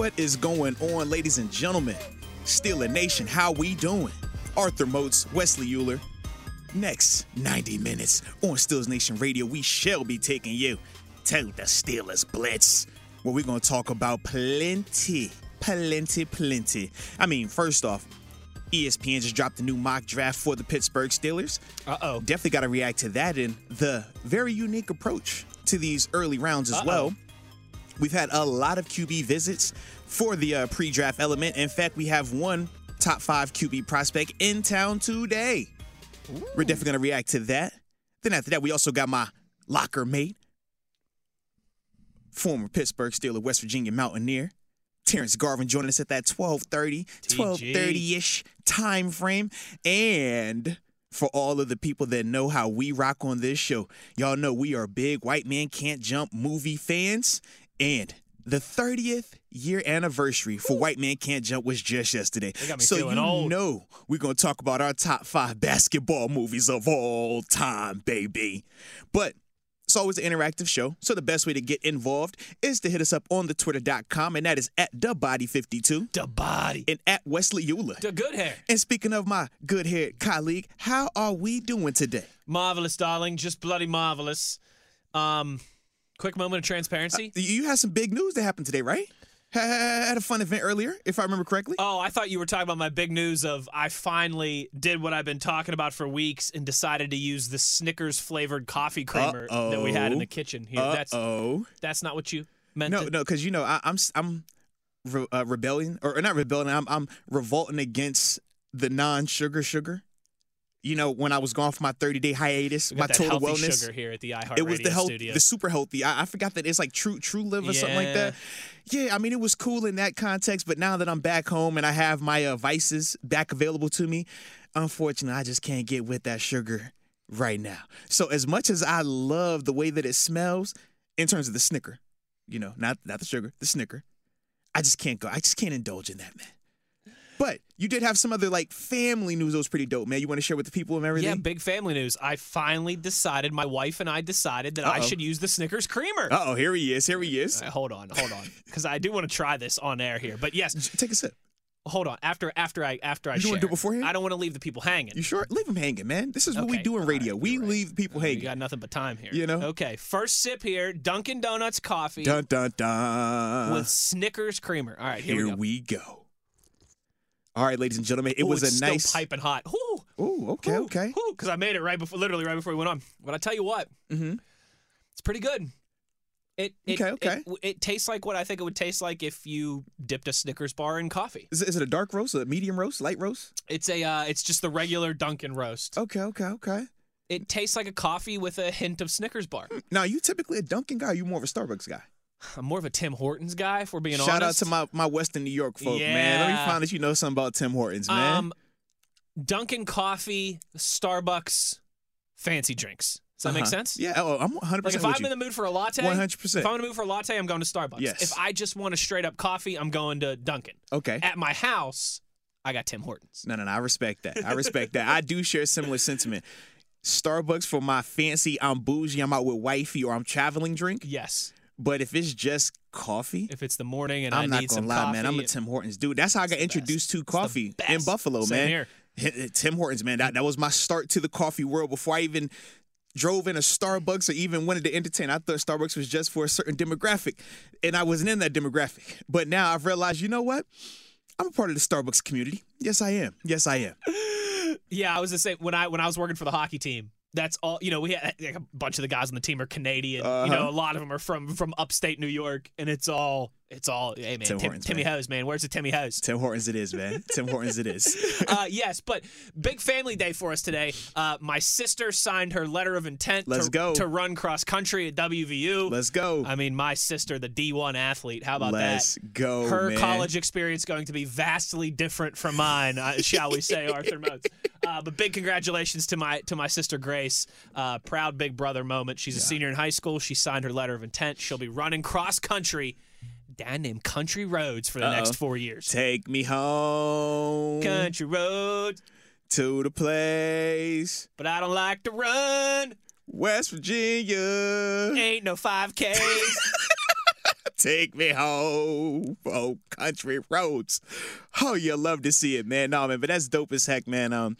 What is going on, ladies and gentlemen? Steeler Nation, how we doing? Arthur Moats, Wesley Uhler. Next 90 minutes on Steelers Nation Radio, we shall be taking you to the Steelers Blitz, where we're going to talk about plenty, plenty, plenty. I mean, first off, ESPN just dropped a new mock draft for the Pittsburgh Steelers. Uh oh. Definitely got to react to that and the very unique approach to these early rounds as Uh-oh. well. We've had a lot of QB visits for the uh, pre draft element. In fact, we have one top five QB prospect in town today. We're definitely going to react to that. Then after that, we also got my locker mate, former Pittsburgh Steeler, West Virginia Mountaineer, Terrence Garvin joining us at that 1230, 1230-ish time frame. And for all of the people that know how we rock on this show, y'all know we are big white man can't jump movie fans. And the 30th year anniversary for White Man Can't Jump was just yesterday. got me so feeling you old. know we're going to talk about our top five basketball movies of all time, baby. But it's always an interactive show, so the best way to get involved is to hit us up on the twitter.com, and that is at TheBody52 The body. and at Wesley Uhler. The good hair. And speaking of my good haired colleague, how are we doing today? Marvelous, darling. Just bloody marvelous. Um, quick moment of transparency. You had some big news that happened today, right? Ha- Had a fun event earlier, if I remember correctly. Oh, I thought you were talking about my big news of I finally did what I've been talking about for weeks and decided to use the Snickers flavored coffee creamer that we had in the kitchen here. That's oh. that's not what you meant. No, to- no, because you know I, I'm I'm re- uh, rebelling or, or not rebelling. I'm I'm revolting against the non-sugar sugar. You know, when I was gone for my 30 day hiatus, my total wellness. sugar here at the iHeart It was the health, studio. the super healthy. I, I forgot that it's like True True Live or something like that. Yeah, I mean it was cool in that context, but now that I'm back home and I have my uh, vices back available to me, unfortunately, I just can't get with that sugar right now. So as much as I love the way that it smells, in terms of the Snicker, you know, not not the sugar, the Snicker, I just can't go. I just can't indulge in that, man. But you did have some other like family news that was pretty dope, man. You want to share with the people and everything? yeah, big family news. I finally decided, my wife and I decided that I Uh-oh. should use the Snickers creamer. Uh oh, here he is. Here he is. Right, hold on, hold on, because I do want to try this on air here. But yes, Take a sip. hold on. After after I after I You share, wanna do it beforehand? I don't want to leave the people hanging. You sure? Leave them hanging, man. This is what we do in radio. right, we right. leave people We hanging. got nothing but time here. You know? Okay, first sip here. Dunkin' Donuts coffee Dun dun dun. with Snickers creamer. All right, here, Here we go. we go. All right, ladies and gentlemen, it Ooh, was a nice. piping hot. Ooh, Ooh okay, ooh, okay. Because I made it right before, literally right before we went on. But I tell you what, Mm-hmm. it's pretty good. It, it Okay, okay. It, it tastes like what I think it would taste like if you dipped a Snickers bar in coffee. Is it, is it a dark roast, a medium roast, light roast? It's a uh, it's just the regular Dunkin' roast. Okay, okay, okay. It tastes like a coffee with a hint of Snickers bar. Now, you typically a Dunkin' guy. You more of a Starbucks guy. I'm more of a Tim Hortons guy, if we're being Shout honest. Shout out to my my Western New York folk, man. Let me Yeah. find that you know something about Tim Hortons, man. Um, Dunkin' coffee, Starbucks, fancy drinks. Does that make Uh-huh. sense? Yeah. Oh, I'm 100 Like if I'm you. in the mood for a latte, 100%. If I'm in the mood for a latte, I'm going to Starbucks. Yes. If I just want a straight up coffee, I'm going to Dunkin'. okay. At my house, I got Tim Hortons. No, no, no. I respect that. I respect that. I do share similar sentiment. Starbucks for my fancy, I'm bougie, I'm out with wifey, or I'm traveling drink. Yes. But if it's just coffee, If it's the morning and I I'm not need gonna some lie, coffee, man. I'm a Tim Hortons dude. That's how I got introduced to coffee in. Buffalo, Same man. here. Tim Hortons, man. That, that was my start to the coffee world before I even drove in a Starbucks or even wanted to entertain. I thought Starbucks was just for a certain demographic, and I wasn't in that demographic. But now I've realized, you know what? I'm a part of the Starbucks community. Yes, I am. Yes, I am. Yeah, I was the same when I when I was working for the hockey team. That's all. You know, we had like, a bunch of the guys on the team are Canadian. You know, Uh-huh. a lot of them are from from upstate New York, and it's all It's all, hey man, Tim Tim, Hortons, Timmy man. Hose, man. Where's the Timmy Hose? Tim Hortons, it is, man. Tim Hortons, it is. uh, yes, but big family day for us today. Uh, my sister signed her letter of intent Let's to, go. to run cross country at WVU. Let's go. I mean, my sister, the D1 athlete. How about that? Let's go, Her man. college experience going to be vastly different from mine, uh, shall we say, Arthur Moats. Uh, but big congratulations to my to my sister Grace. Uh, proud big brother moment. She's a senior in high school. She signed her letter of intent. She'll be running cross country down them country roads for the Uh-oh. next four years. Take me home Country roads, to the place, but I don't like to run. West Virginia. Ain't no 5Ks. Take me home, oh country roads. Oh, you love to see it, man. No, man, but that's dope as heck, man. Um,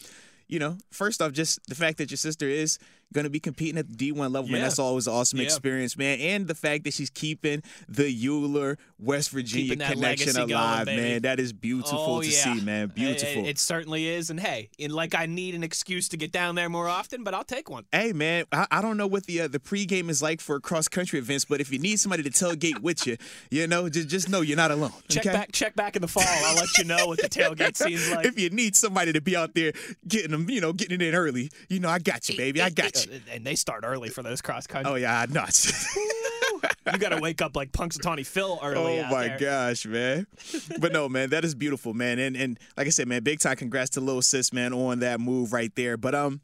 you know, first off, just the fact that your sister is going to be competing at the D1 level, man, that's always an awesome Yeah. experience, man. And the fact that she's keeping the Uhler West Virginia connection legacy going, alive, man. That is beautiful oh, to yeah. see, man. Beautiful. It, it certainly is. And hey, and like I need an excuse to get down there more often, but I'll take one. Hey man, I, I don't know what the uh, the pregame is like for cross country events, but if you need somebody to tailgate with you, you know, just just know you're not alone. Check okay? back, check back in the fall. I'll let you know what the tailgate seems like. if you need somebody to be out there getting them, you know, getting it in early, you know, I got you, baby. I got you. And they start early for those cross country. Oh yeah, nuts. You got to wake up like Punxsutawney Phil early. oh my there. gosh, man. But no, man, that is beautiful, man. And and like I said, man, big time congrats to little sis, man, on that move right there. But um.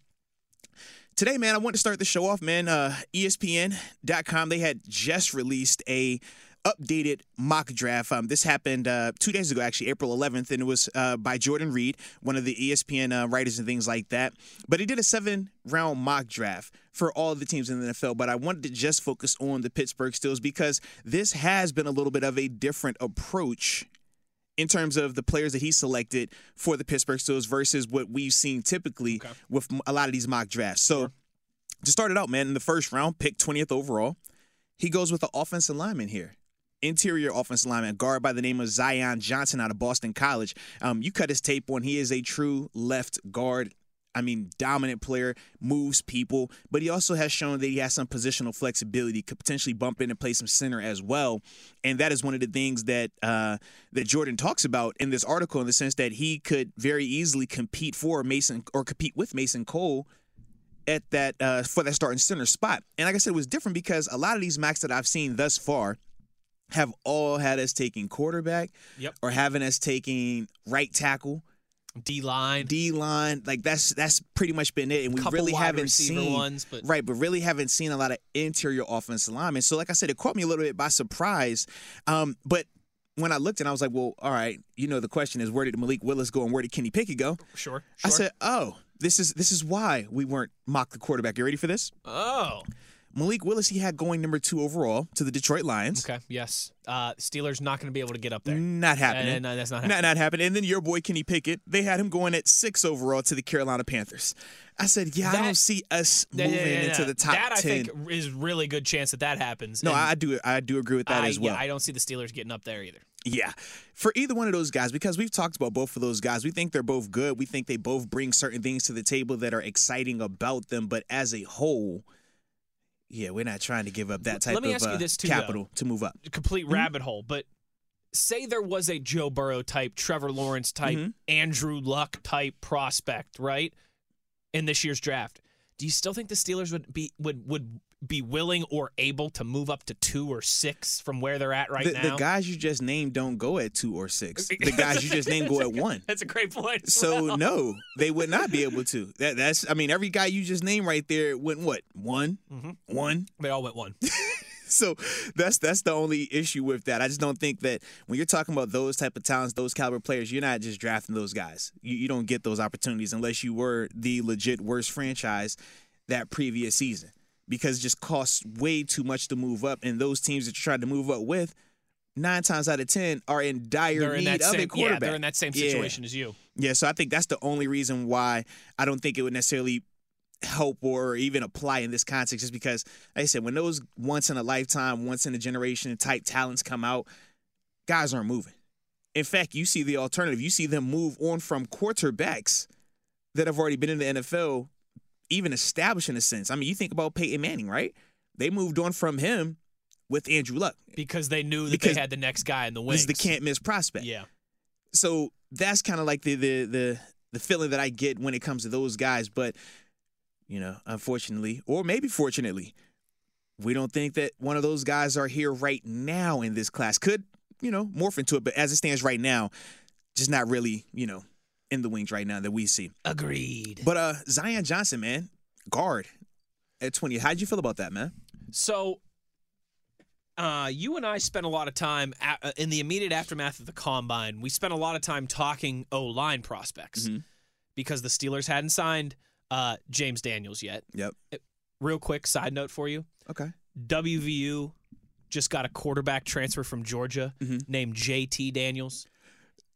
Today, man, I want to start the show off, man. Uh, ESPN.com, they had just released a updated mock draft. Um, this happened uh, two days ago, actually, April 11th, and it was uh, by Jordan Reid, one of the ESPN uh, writers and things like that. But he did a seven round mock draft for all the teams in the NFL. But I wanted to just focus on the Pittsburgh Steelers because this has been a little bit of a different approach in terms of the players that he selected for the Pittsburgh Steelers versus what we've seen typically Okay. with a lot of these mock drafts. So to start it out, man, in the first round, pick 20th overall, he goes with the offensive lineman here. Interior offensive lineman, guard by the name of Zion Johnson out of Boston College. Um, you cut his tape on. He is a true left guard. I mean, dominant player, moves people, but he also has shown that he has some positional flexibility, could potentially bump in and play some center as well. And that is one of the things that uh, that Jordan talks about in this article, in the sense that he could very easily compete for Mason or compete with Mason Cole at that uh, for that starting center spot. And like I said, it was different because a lot of these Macs that I've seen thus far have all had us taking quarterback Yep. or having us taking right tackle, D line. D line. Like that's that's pretty much been it. And we couple really haven't seen ones, but right, but really haven't seen a lot of interior offensive linemen. So like I said, it caught me a little bit by surprise. Um, but when I looked and I was like, well, all right, you know, the question is where did Malik Willis go and where did Kenny Pickett go? sure, I said, oh, this is this is why we weren't mock the quarterback. You ready for this? oh, Malik Willis, he had going number two overall to the Detroit Lions. okay, yes. Uh, Steelers not going to be able to get up there. Not happening. Uh, no, that's not happening. Not, not happening. And then your boy Kenny Pickett, they had him going at six overall to the Carolina Panthers. I said, yeah, I don't see us moving yeah, yeah, into the top that I ten. think is really good chance that that happens. no, And I do. I do agree with that I, as well. Yeah, I don't see the Steelers getting up there either. Yeah. For either one of those guys, because we've talked about both of those guys, we think they're both good. We think they both bring certain things to the table that are exciting about them. But as a whole, yeah, we're not trying to give up that type Let me of ask you uh, this too, capital to move up. complete Mm-hmm. rabbit hole, but say there was a Joe Burrow type, Trevor Lawrence type, Mhm. Andrew Luck type prospect, right? In this year's draft. Do you still think the Steelers would be would would be willing or able to move up to two or six from where they're at right the, now? the guys you just named don't go at two or six. The guys you just named go at one. That's a great point. So well. no, they would not be able to. That, that's I mean, every guy you just named right there went what one, Mhm. one. they all went one. So that's that's the only issue with that. I just don't think that when you're talking about those type of talents, those caliber players, you're not just drafting those guys. You, you don't get those opportunities unless you were the legit worst franchise that previous season because it just costs way too much to move up. And those teams that you're trying to move up with, nine times out of ten, are in dire They're in need that of same a quarterback. yeah, they're in that same Yeah. situation as you. Yeah, so I think that's the only reason why I don't think it would necessarily help or even apply in this context, just because, like I said, when those once in a lifetime, once in a generation type talents come out, guys aren't moving. In fact, you see the alternative. You see them move on from quarterbacks that have already been in the NFL, even established in a sense. I mean, you think about Peyton Manning, right? They moved on from him with Andrew Luck. because they knew that Because they had the next guy in the This wings. is the can't miss prospect. Yeah. So that's kind of like the the the the feeling that I get when it comes to those guys. But you know, unfortunately, or maybe fortunately, we don't think that one of those guys are here right now in this class. Could you know morph into it, but as it stands right now, just not really you know in the wings right now that we see. Agreed. But uh, Zion Johnson, man, guard at twenty. How'd you feel about that, man? So, uh, you and I spent a lot of time at, uh, in the immediate aftermath of the combine. We spent a lot of time talking O line prospects Mhm. because the Steelers hadn't signed uh, James Daniels yet. Yep. Real quick side note for you Okay. WVU just got a quarterback transfer from Georgia Mhm. named JT Daniels.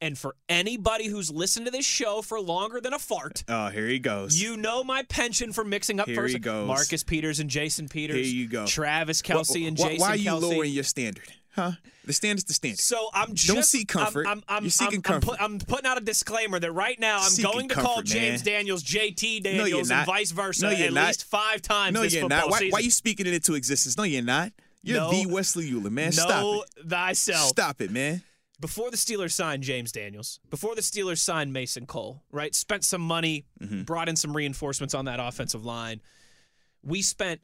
And for anybody who's listened to this show for longer than a fart, Oh, here he goes. you know my penchant for mixing up Here first he goes. Marcus Peters and Jason Peters. Here you go. Travis Kelce and Why- Jason Why are you Kelce. lowering your standard? Huh? The standard's the standard. So I'm just Don't seek comfort. I'm, I'm, I'm, You're seeking I'm, comfort. I'm, put- I'm putting out a disclaimer that right now I'm Seeking going to call James man. Daniels JT No, Daniels and vice versa No, at not. least five times No, this you're football not. Why, season. why are you speaking it into existence? No, you're not. You're No. the Wesley Uhler, man. Stop know it. thyself. Stop it, man. Before the Steelers signed James Daniels, before the Steelers signed Mason Cole, right? Spent some money, Mm-hmm. brought in some reinforcements on that offensive line. We spent,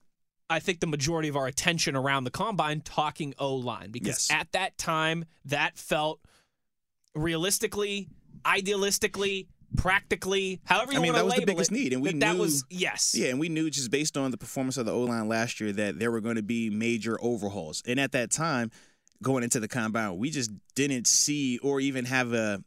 I think, the majority of our attention around the combine talking O line because Yes. at that time, that felt realistically, idealistically, practically, however you I mean, want to label that was the biggest it, need, and we that, that knew- was yes, Yeah, and we knew just based on the performance of the O line last year that there were going to be major overhauls. And at that time, going into the combine, we just didn't see or even have a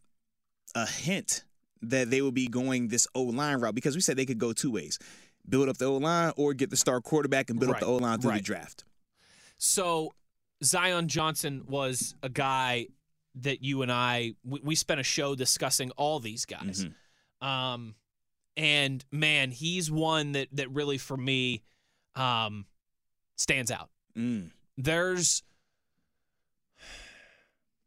a hint that they would be going this O line route because we said they could go two ways: build up the O line or get the star quarterback and build up the O line through the draft. So Zion Johnson was a guy that you and I we, we spent a show discussing all these guys. Mhm. Um and man, he's one that that really for me um stands out. Mm. There's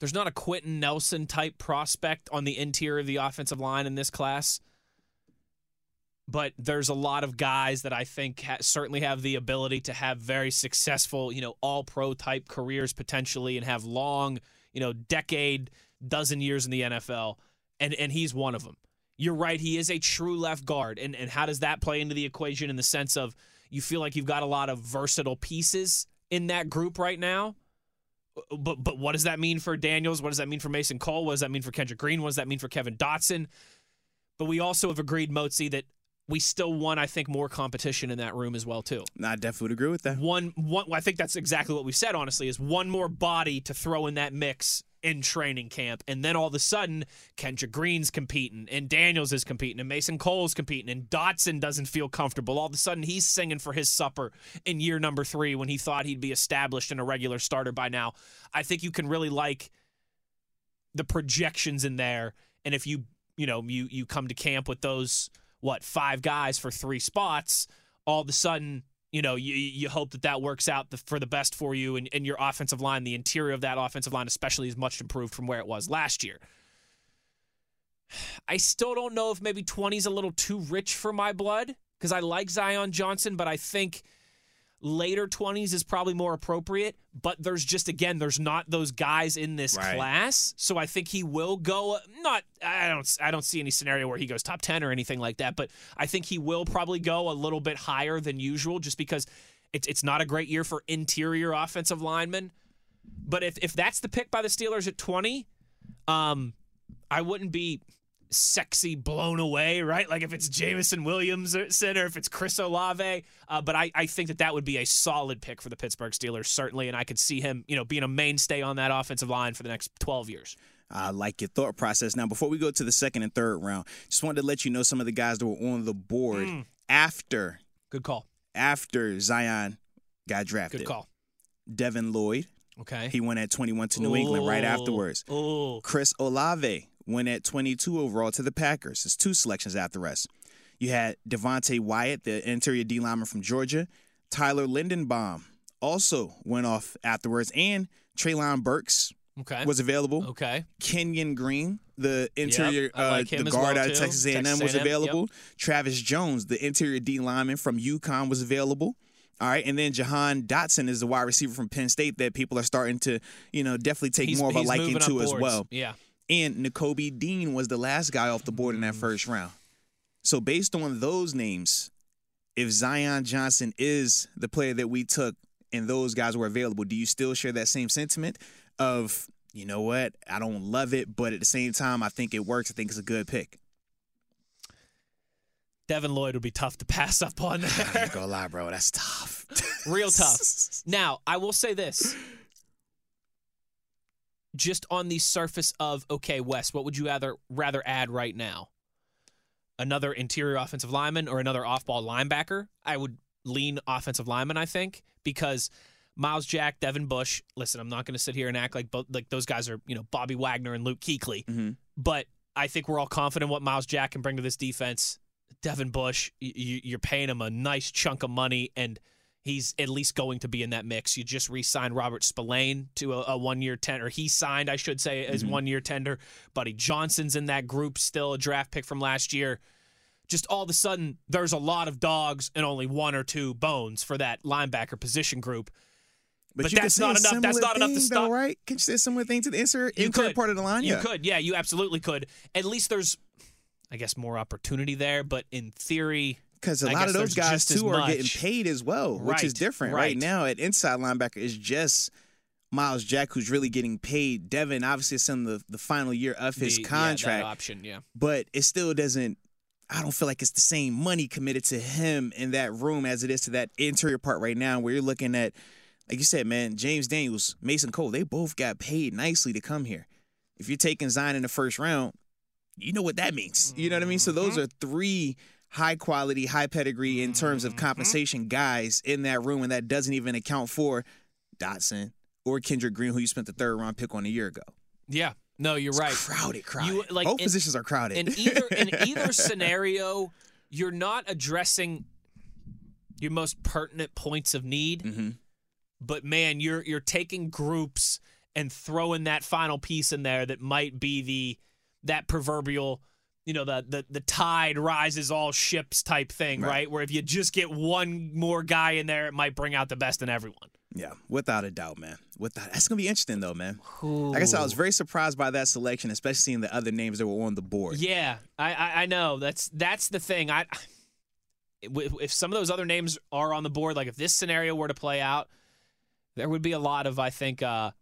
there's not a Quenton Nelson type prospect on the interior of the offensive line in this class. But there's a lot of guys that I think ha- certainly have the ability to have very successful, you know, all pro type careers potentially and have long, you know, decade, dozen years in the NFL. And, and he's one of them. You're right. He is a true left guard. And, and how does that play into the equation in the sense of you feel like you've got a lot of versatile pieces in that group right now? Uh, but but what does that mean for Daniels? What does that mean for Mason Cole? What does that mean for Kendrick Green? What does that mean for Kevin Dotson? But we also have agreed, Motzi, that we still want, I think, more competition in that room as well, too. I definitely would agree with that. One, one. I think that's exactly what we said. Honestly, is one more body to throw in that mix in training camp, and then all of a sudden, Kendra Green's competing, and Daniels is competing, and Mason Cole's competing, and Dotson doesn't feel comfortable. All of a sudden, he's singing for his supper in year number three when he thought he'd be established and a regular starter by now. I think you can really like the projections in there, and if you you know you you come to camp with those what five guys for three spots, all of a sudden you know you you hope that that works out the, for the best for you and, and your offensive line, the interior of that offensive line especially is much improved from where it was last year. I still don't know if maybe 20 is a little too rich for my blood because I like Zion Johnson, but I think later 20s is probably more appropriate. But there's just, again, there's not those guys in this Right. class. So I think he will go, not, I don't, I don't see any scenario where he goes top 10 or anything like that. But I think he will probably go a little bit higher than usual just because it's, it's not a great year for interior offensive linemen. But if, if that's the pick by the Steelers at 20, um, I wouldn't be sexy blown away, right? Like if it's Jameson Williams or center, if it's Chris Olave. Uh, but I, I think that that would be a solid pick for the Pittsburgh Steelers, certainly. And I could see him, you know, being a mainstay on that offensive line for the next 12 years. I like your thought process. Now, before we go to the second and third round, just wanted to let you know some of the guys that were on the board Mm. after Good call. after Zion got drafted. Good call. Devin Lloyd, Okay. he went at 21 to New England right afterwards. Oh, Chris Olave went at 22 overall to the Packers. It's two selections after us. You had Devonte Wyatt, the interior D lineman from Georgia. Tyler Linderbaum also went off afterwards, and Treylon Burks okay. was available. okay. Kenyon Green, the interior, I like uh, the guard well, out of. Texas A&M, Texas was A&M, yep. available. Travis Jones, the interior D lineman from UConn, was available. All right, and then Jahan Dotson is the wide receiver from Penn State that people are starting to, you know, definitely take He's- more of a liking to as well. Yeah. And Nakobe Dean was the last guy off the board in that first mm. round. So based on those names, if Zion Johnson is the player that we took and those guys were available, do you still share that same sentiment of, you know what, I don't love it, but at the same time, I think it works. I think it's a good pick. Devin Lloyd would be tough to pass up on I there. ain't gonna lie, bro. That's tough. Real tough. Now, I will say this. Just on the surface of okay, Wes, what would you rather rather add right now? Another interior offensive lineman or another off-ball linebacker? I would lean offensive lineman, I think, because Myles Jack, Devin Bush. Listen, I'm not going to sit here and act like both like those guys are, you know, Bobby Wagner and Luke Kuechly. Mhm. But I think we're all confident what Myles Jack can bring to this defense. Devin Bush, y- y- you're paying him a nice chunk of money, and he's at least going to be in that mix. You just re-signed Robert Spillane to a, a one-year tender. He signed, I should say, as mm-hmm. one-year tender. Buddy Johnson's in that group, still a draft pick from last year. Just all of a sudden, there's a lot of dogs and only one or two bones for that linebacker position group. But you could that's not enough- that's not enough to thing, stop- Though, right? Can you say a similar thing to the insert, You could. part of the line? You yeah. could, yeah, you absolutely could. At least there's, I guess, more opportunity there. But in theory, Because a I lot of those guys too are getting paid as well, which is different. Right. right. now, at inside linebacker is just Myles Jack who's really getting paid. Devin obviously is in the, the final year of his the- yeah, contract, option, yeah. but it still doesn't. I don't feel like it's the same money committed to him in that room as it is to that interior part right now, where you're looking at, like you said, man, James Daniels, Mason Cole, they both got paid nicely to come here. If you're taking Zion in the first round, you know what that means. You know what I mean? So those mm-hmm. are three high quality, high pedigree in terms of compensation guys in that room, and that doesn't even account for Dotson or Kendrick Green, who you spent the third round pick on a year ago. Yeah. No, you're It's right. crowded, crowded. You, like, Both in- positions are crowded. in either in either scenario, you're not addressing your most pertinent points of need. Mhm. But man, you're you're taking groups and throwing that final piece in there that might be the that proverbial, you know, the the the tide rises all ships type thing, Right. right? Where if you just get one more guy in there, it might bring out the best in everyone. Yeah, without a doubt, man. Without that's gonna be interesting though, man. Like I said, I was very surprised by that selection, especially seeing the other names that were on the board. Yeah, I, I I know that's that's the thing. I if if some of those other names are on the board, like if this scenario were to play out, there would be a lot of I think uh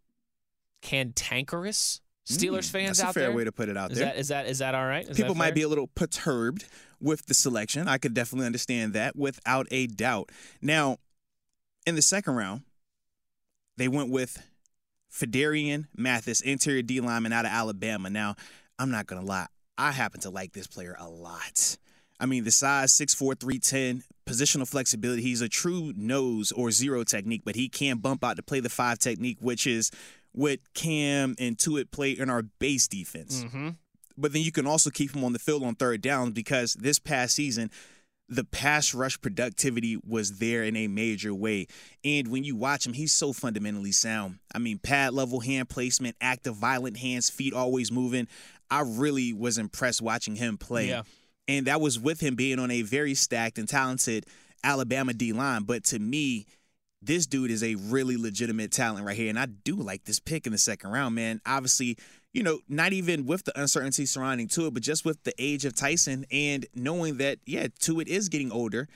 cantankerous Steelers Mm, fans that's out a fair there. way to put it out is there. that is that is that all right? Is People might be a little perturbed with the selection. I could definitely understand that without a doubt. Now, in the second round, they went with Phidarian Mathis, interior D lineman out of Alabama. Now, I'm not gonna lie, I happen to like this player a lot. I mean, the size 6'4", 310, positional flexibility. He's a true nose or zero technique, but he can bump out to play the five technique, which is what Cam and Tuitt play in our base defense Mhm. but then you can also keep him on the field on third down because this past season, the pass rush productivity was there in a major way. And when you watch him, he's so fundamentally sound. I mean, pad level hand placement, active, violent hands, feet always moving. I really was impressed watching him play. Yeah. And that was with him being on a very stacked and talented Alabama D line. But to me, this dude is a really legitimate talent right here. And I do like this pick in the second round, man. Obviously, you know, not even with the uncertainty surrounding Tua, but just with the age of Tyson and knowing that, yeah, Tua is getting older.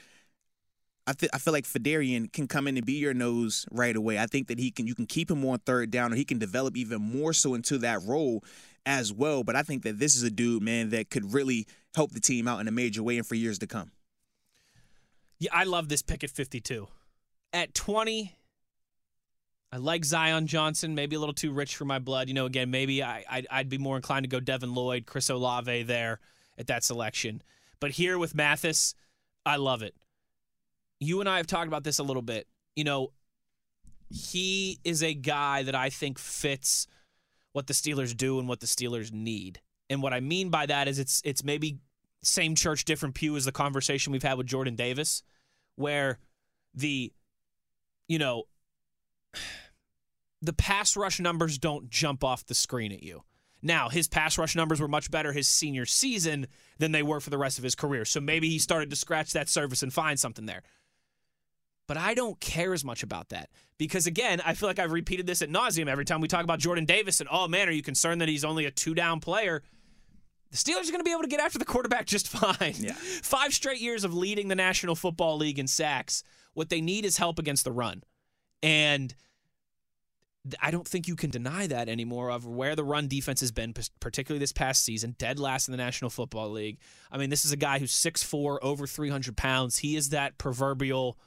I, th- I feel like Phidarian can come in and be your nose right away. I think that he can you can keep him on third down or he can develop even more so into that role as well. But I think that this is a dude, man, that could really help the team out in a major way and for years to come. Yeah, I love this pick at 52. At 20, I like Zion Johnson, maybe a little too rich for my blood. You know, again, maybe I, I'd, I'd be more inclined to go Devin Lloyd, Chris Olave there at that selection. But here with Mathis, I love it. You and I have talked about this a little bit. You know, he is a guy that I think fits what the Steelers do and what the Steelers need. And what I mean by that is it's it's maybe same church, different pew as the conversation we've had with Jordan Davis, where the, you know, the pass rush numbers don't jump off the screen at you. Now, his pass rush numbers were much better his senior season than they were for the rest of his career. So maybe he started to scratch that surface and find something there. But I don't care as much about that because, again, I feel like I've repeated this at nauseum every time we talk about Jordan Davis. And oh man, are you concerned that he's only a two down player? The Steelers are going to be able to get after the quarterback just fine. Yeah. Five straight years of leading the National Football League in sacks. What they need is help against the run. And I don't think you can deny that anymore of where the run defense has been, particularly this past season, dead last in the National Football League. I mean, this is a guy who's 6'4, over 300 pounds. He is that proverbial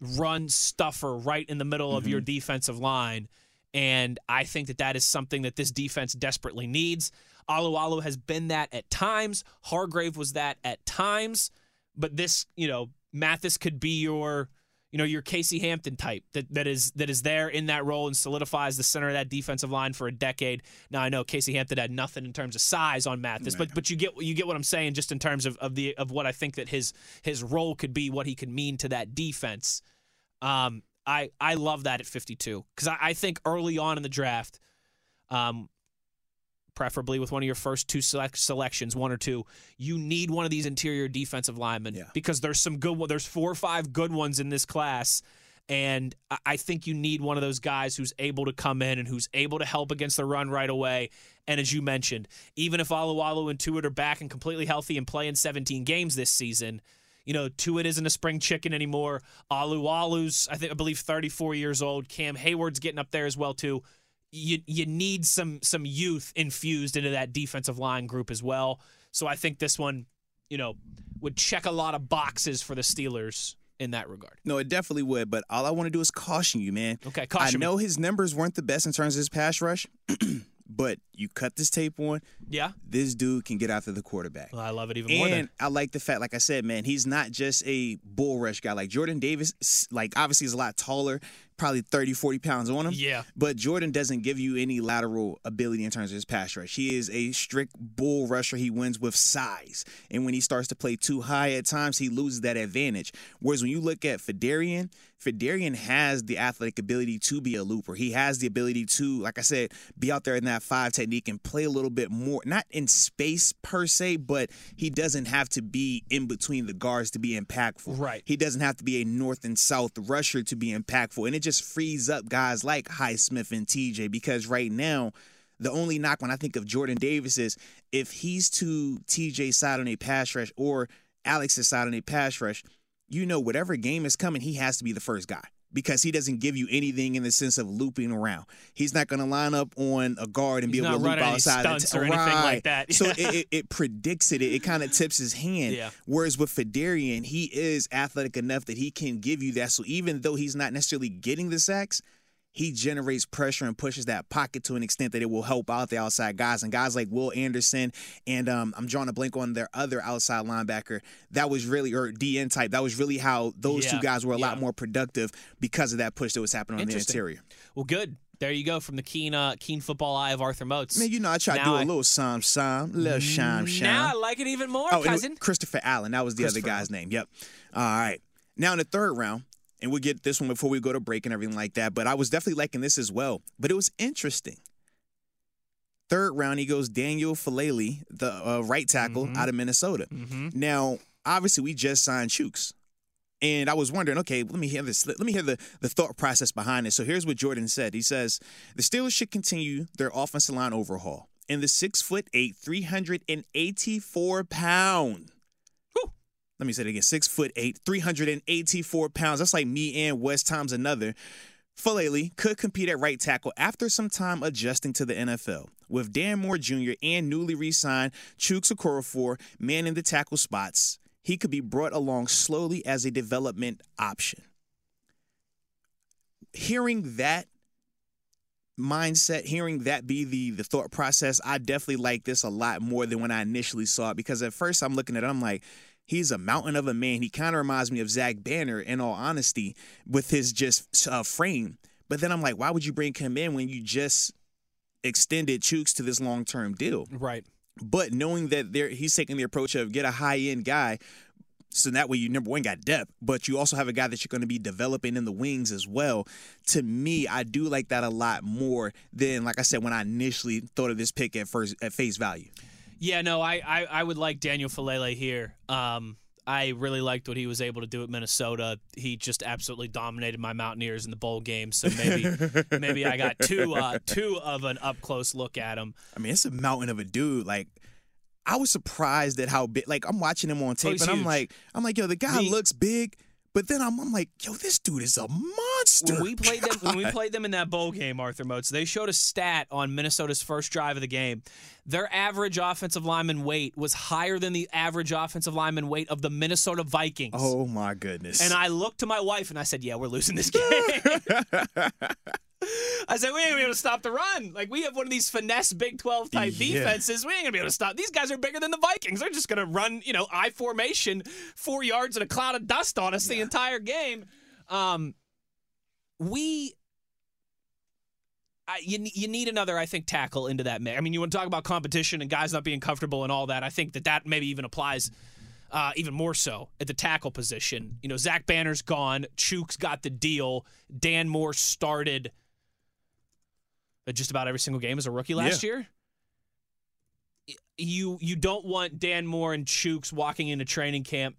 run stuffer right in the middle mm-hmm. of your defensive line. And I think that that is something that this defense desperately needs. Alualu has been that at times. Hargrave was that at times. But this, you know, Mathis could be your you know, your Casey Hampton type that, that is that is there in that role and solidifies the center of that defensive line for a decade. Now I know Casey Hampton had nothing in terms of size on Mathis, but but you get you get what I'm saying just in terms of, of the of what I think that his his role could be, what he could mean to that defense. Um, I I love that at 52 because I, I think early on in the draft, um, preferably with one of your first two select selections, one or two, you need one of these interior defensive linemen yeah. because there's some good. There's four or five good ones in this class, and I think you need one of those guys who's able to come in and who's able to help against the run right away. And as you mentioned, even if Alualu and Tuitt are back and completely healthy and playing 17 games this season. You know, Tuitt isn't a spring chicken anymore. Alualu's, I think, I believe, 34 years old. Cam Hayward's getting up there as well too you you need some some youth infused into that defensive line group as well. So I think this one, you know, would check a lot of boxes for the Steelers in that regard. No, it definitely would. But all I want to do is caution you, man. Okay, caution. I know his numbers weren't the best in terms of his pass rush. but you cut this tape on. Yeah. This dude can get after the quarterback. Well, I love it even and more. And I like the fact, like I said, man, he's not just a bull rush guy. Like Jordan Davis, like obviously he's a lot taller, probably 30, 40 pounds on him. Yeah. But Jordan doesn't give you any lateral ability in terms of his pass rush. He is a strict bull rusher. He wins with size. And when he starts to play too high at times, he loses that advantage. Whereas when you look at Phidarian, Phidarian has the athletic ability to be a looper. He has the ability to, like I said, be out there in that five technique and play a little bit more, not in space per se, but he doesn't have to be in between the guards to be impactful. Right. He doesn't have to be a north and south rusher to be impactful. And it just frees up guys like Highsmith and TJ because right now, the only knock when I think of Jordan Davis is if he's to TJ's side on a pass rush or Alex's side on a pass rush, you know whatever game is coming, he has to be the first guy because he doesn't give you anything in the sense of looping around. He's not going to line up on a guard and He's be able to loop outside stunts or anything like that. so it, it, it, predicts it. It, kind of tips his hand. Yeah. Whereas with Phidarian, he is athletic enough that he can give you that. So even though he's not necessarily getting the sacks, he generates pressure and pushes that pocket to an extent that it will help out the outside guys. And guys like Will Anderson and um, I'm drawing a blank on their other outside linebacker. That was really, or DN type, that was really how those yeah, two guys were a yeah. lot more productive because of that push that was happening on the interior. Well, good. There you go from the keen, uh, keen football eye of Arthur Moats. Man, you know I try to do a little some, some, little shine, shine. Now I like it even more, oh, cousin. Christopher Allen, that was the other guy's name. Yep. All right. Now in the third round, and we'll get this one before we go to break and everything like that. But I was definitely liking this as well. But it was interesting. Third round, he goes Daniel Faalele, the uh, right tackle mm-hmm. out of Minnesota. Mm-hmm. Now, obviously, we just signed Chuks. And I was wondering, okay, let me hear this. Let me hear the, the thought process behind it. So here's what Jordan said. He says the Steelers should continue their offensive line overhaul. And the six foot eight, 384 pound let me say it again, six foot eight, 384 pounds. That's like me and West times another. Faalele could compete at right tackle after some time adjusting to the NFL. With Dan Moore Jr. and newly re-signed Chuks Okorafor manning the tackle spots, he could be brought along slowly as a development option. Hearing that mindset, hearing that be the the thought process, I definitely like this a lot more than when I initially saw it because at first I'm looking at it, I'm like, He's a mountain of a man. He kind of reminds me of Zach Banner, in all honesty, with his just uh, frame. But then I'm like, why would you bring him in when you just extended Chuks to this long term deal? Right. But knowing that there, he's taking the approach of get a high end guy, so that way you number one got depth, but you also have a guy that you're going to be developing in the wings as well. To me, I do like that a lot more than like I said when I initially thought of this pick at first at face value. Yeah, no, I, I, I would like Daniel Faalele here. Um, I really liked what he was able to do at Minnesota. He just absolutely dominated my Mountaineers in the bowl game. So maybe maybe I got too uh, too of an up close look at him. I mean, it's a mountain of a dude. Like, I was surprised at how big. Like, I'm watching him on tape, he's and I'm like, I'm like, yo, the guy The- looks big, but then I'm, I'm like, yo, this dude is a monster. When we played them when we played them in that bowl game, Arthur Moats, they showed a stat on Minnesota's first drive of the game. Their average offensive lineman weight was higher than the average offensive lineman weight of the Minnesota Vikings. oh my goodness. And I looked to my wife and I said, "Yeah, we're losing this game." I said, "We ain't gonna be able to stop the run. Like we have one of these finesse Big Twelve type Yeah. defenses. We ain't gonna be able to stop. These guys are bigger than the Vikings. They're just gonna run, you know, I formation, four yards and a cloud of dust on us the entire game." Um, we. I, you, you need another, I think, tackle into that mix. I mean, you want to talk about competition and guys not being comfortable and all that. I think that that maybe even applies uh, even more so at the tackle position. You know, Zach Banner's gone. Chuks got the deal. Dan Moore started just about every single game as a rookie last year. You you don't want Dan Moore and Chuks walking into training camp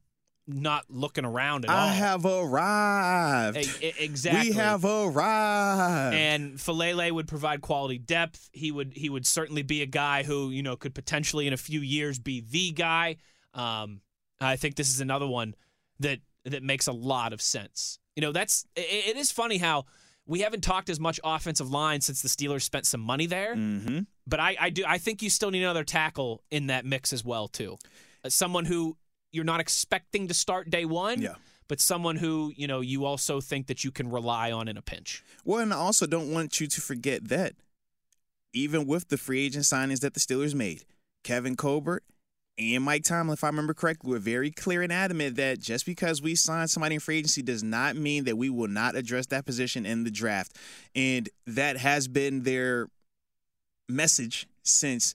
not looking around at all. I have arrived. E- exactly. We have arrived. and Faalele would provide quality depth. He would he would certainly be a guy who you know could potentially in a few years be the guy. Um, I think this is another one that that makes a lot of sense. You know, that's it, it is funny how we haven't talked as much offensive line since the Steelers spent some money there. mm-hmm. But I, I do I think you still need another tackle in that mix as well too. Uh, someone who you're not expecting to start day one. Yeah. But someone who you know you also think that you can rely on in a pinch. Well, and I also don't want you to forget that even with the free agent signings that the Steelers made, Kevin Colbert and Mike Tomlin, if I remember correctly, were very clear and adamant that just because we signed somebody in free agency does not mean that we will not address that position in the draft. And that has been their message since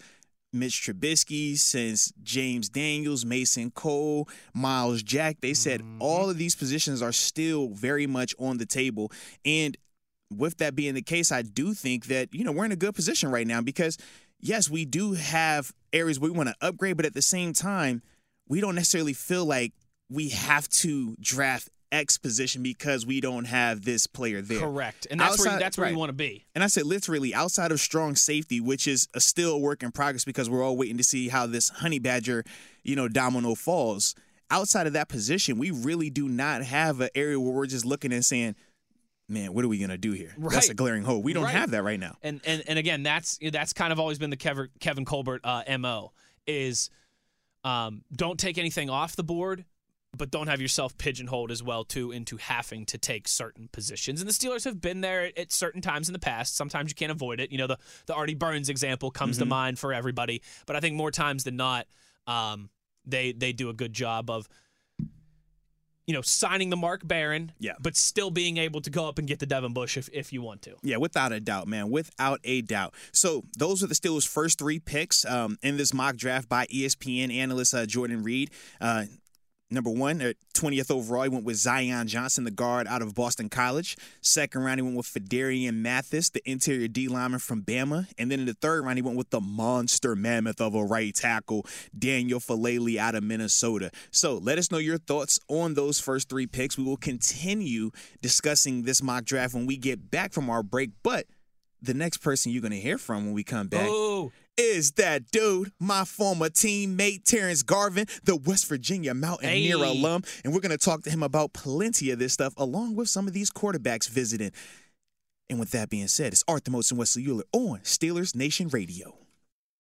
Mitch Trubisky, since James Daniels, Mason Cole, Myles Jack. They said mm-hmm. all of these positions are still very much on the table. And with that being the case, I do think that, you know, we're in a good position right now because, yes, we do have areas we want to upgrade, but at the same time, we don't necessarily feel like we have to draft X position because we don't have this player there. Correct, and that's where Outside- that's where you want to be. And I said literally outside of strong safety, which is a still a work in progress because we're all waiting to see how this honey badger, you know, domino falls. Outside of that position, we really do not have an area where we're just looking and saying, "Man, what are we gonna do here?" That's a glaring hole. We don't Right. have that right now. And and and again, that's that's kind of always been the Kevin Kevin Colbert uh, mo is um, don't take anything off the board, but don't have yourself pigeonholed as well too into having to take certain positions. And the Steelers have been there at certain times in the past. Sometimes you can't avoid it. You know, the the Artie Burns example comes to mind for everybody, but I think more times than not, um, they they do a good job of. You know, signing the Mark Barron, Yeah. but still being able to go up and get the Devin Bush if, if you want to. Yeah, without a doubt, man. Without a doubt. So those are the Steelers' first three picks um, in this mock draft by ESPN analyst uh, Jordan Reid. Uh, number one, at 20th overall, he went with Zion Johnson, the guard out of Boston College. Second round, he went with Phidarian Mathis, the interior D lineman from Bama. And then in the third round, he went with the monster mammoth of a right tackle, Daniel Faalele out of Minnesota. So let us know your thoughts on those first three picks. We will continue discussing this mock draft when we get back from our break. But the next person you're going to hear from when we come back Oh, is that dude, my former teammate Terrence Garvin, the West Virginia Mountaineer Hey. alum. And we're going to talk to him about plenty of this stuff, along with some of these quarterbacks visiting. And with that being said, it's Arthur Moats and Wesley Uhler on Steelers Nation Radio.